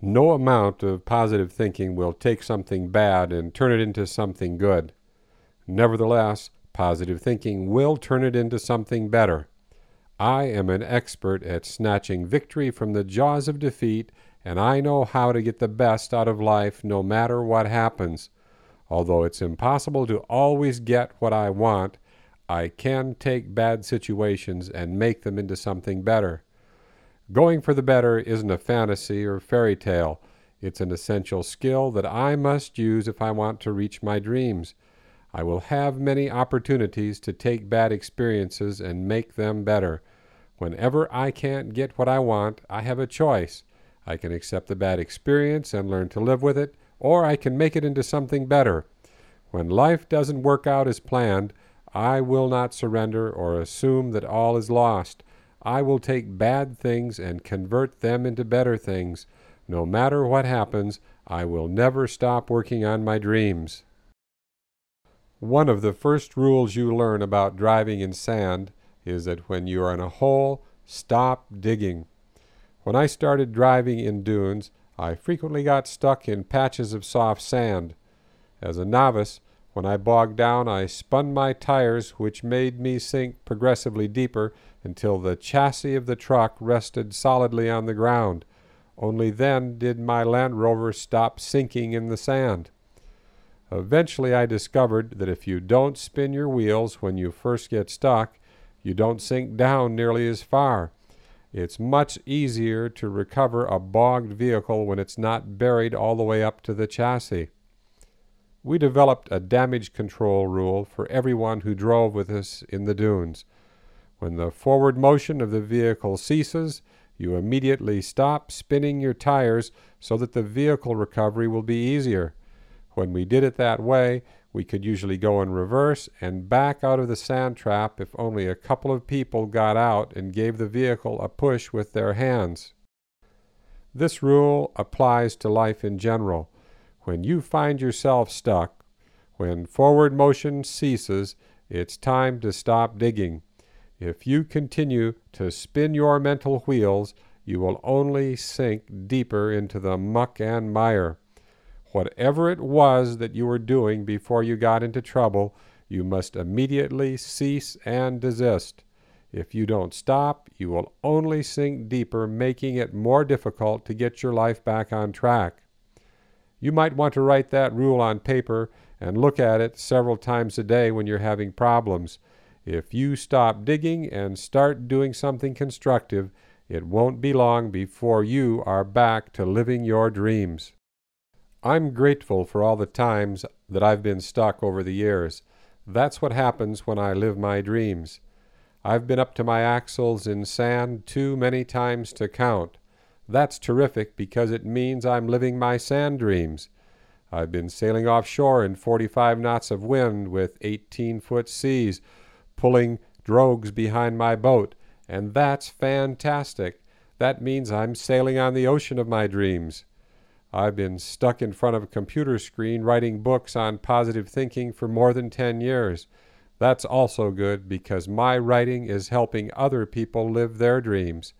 No amount of positive thinking will take something bad and turn it into something good. Nevertheless, positive thinking will turn it into something better. I am an expert at snatching victory from the jaws of defeat, and I know how to get the best out of life no matter what happens. Although it's impossible to always get what I want, I can take bad situations and make them into something better. Going for the better isn't a fantasy or fairy tale. It's an essential skill that I must use if I want to reach my dreams. I will have many opportunities to take bad experiences and make them better. Whenever I can't get what I want, I have a choice. I can accept the bad experience and learn to live with it, or I can make it into something better. When life doesn't work out as planned, I will not surrender or assume that all is lost. I will take bad things and convert them into better things. No matter what happens, I will never stop working on my dreams. One of the first rules you learn about driving in sand is that when you are in a hole, stop digging. When I started driving in dunes, I frequently got stuck in patches of soft sand. As a novice, when I bogged down, I spun my tires, which made me sink progressively deeper until the chassis of the truck rested solidly on the ground. Only then did my Land Rover stop sinking in the sand. Eventually, I discovered that if you don't spin your wheels when you first get stuck, you don't sink down nearly as far. It's much easier to recover a bogged vehicle when it's not buried all the way up to the chassis. We developed a damage control rule for everyone who drove with us in the dunes. When the forward motion of the vehicle ceases, you immediately stop spinning your tires so that the vehicle recovery will be easier. When we did it that way, we could usually go in reverse and back out of the sand trap if only a couple of people got out and gave the vehicle a push with their hands. This rule applies to life in general. When you find yourself stuck, when forward motion ceases, it's time to stop digging. If you continue to spin your mental wheels, you will only sink deeper into the muck and mire. Whatever it was that you were doing before you got into trouble, you must immediately cease and desist. If you don't stop, you will only sink deeper, making it more difficult to get your life back on track. You might want to write that rule on paper and look at it several times a day when you're having problems. If you stop digging and start doing something constructive, it won't be long before you are back to living your dreams. I'm grateful for all the times that I've been stuck over the years. That's what happens when I live my dreams. I've been up to my axles in sand too many times to count. That's terrific because it means I'm living my sand dreams. I've been sailing offshore in 45 knots of wind with 18 foot seas, pulling drogues behind my boat, and that's fantastic. That means I'm sailing on the ocean of my dreams. I've been stuck in front of a computer screen writing books on positive thinking for more than 10 years. That's also good because my writing is helping other people live their dreams.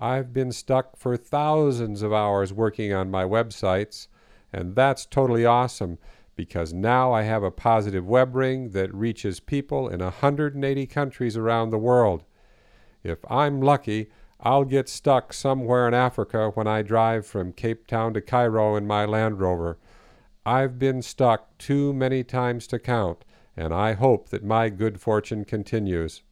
I've been stuck for thousands of hours working on my websites, and that's totally awesome because now I have a positive web ring that reaches people in 180 countries around the world. If I'm lucky, I'll get stuck somewhere in Africa when I drive from Cape Town to Cairo in my Land Rover. I've been stuck too many times to count, and I hope that my good fortune continues.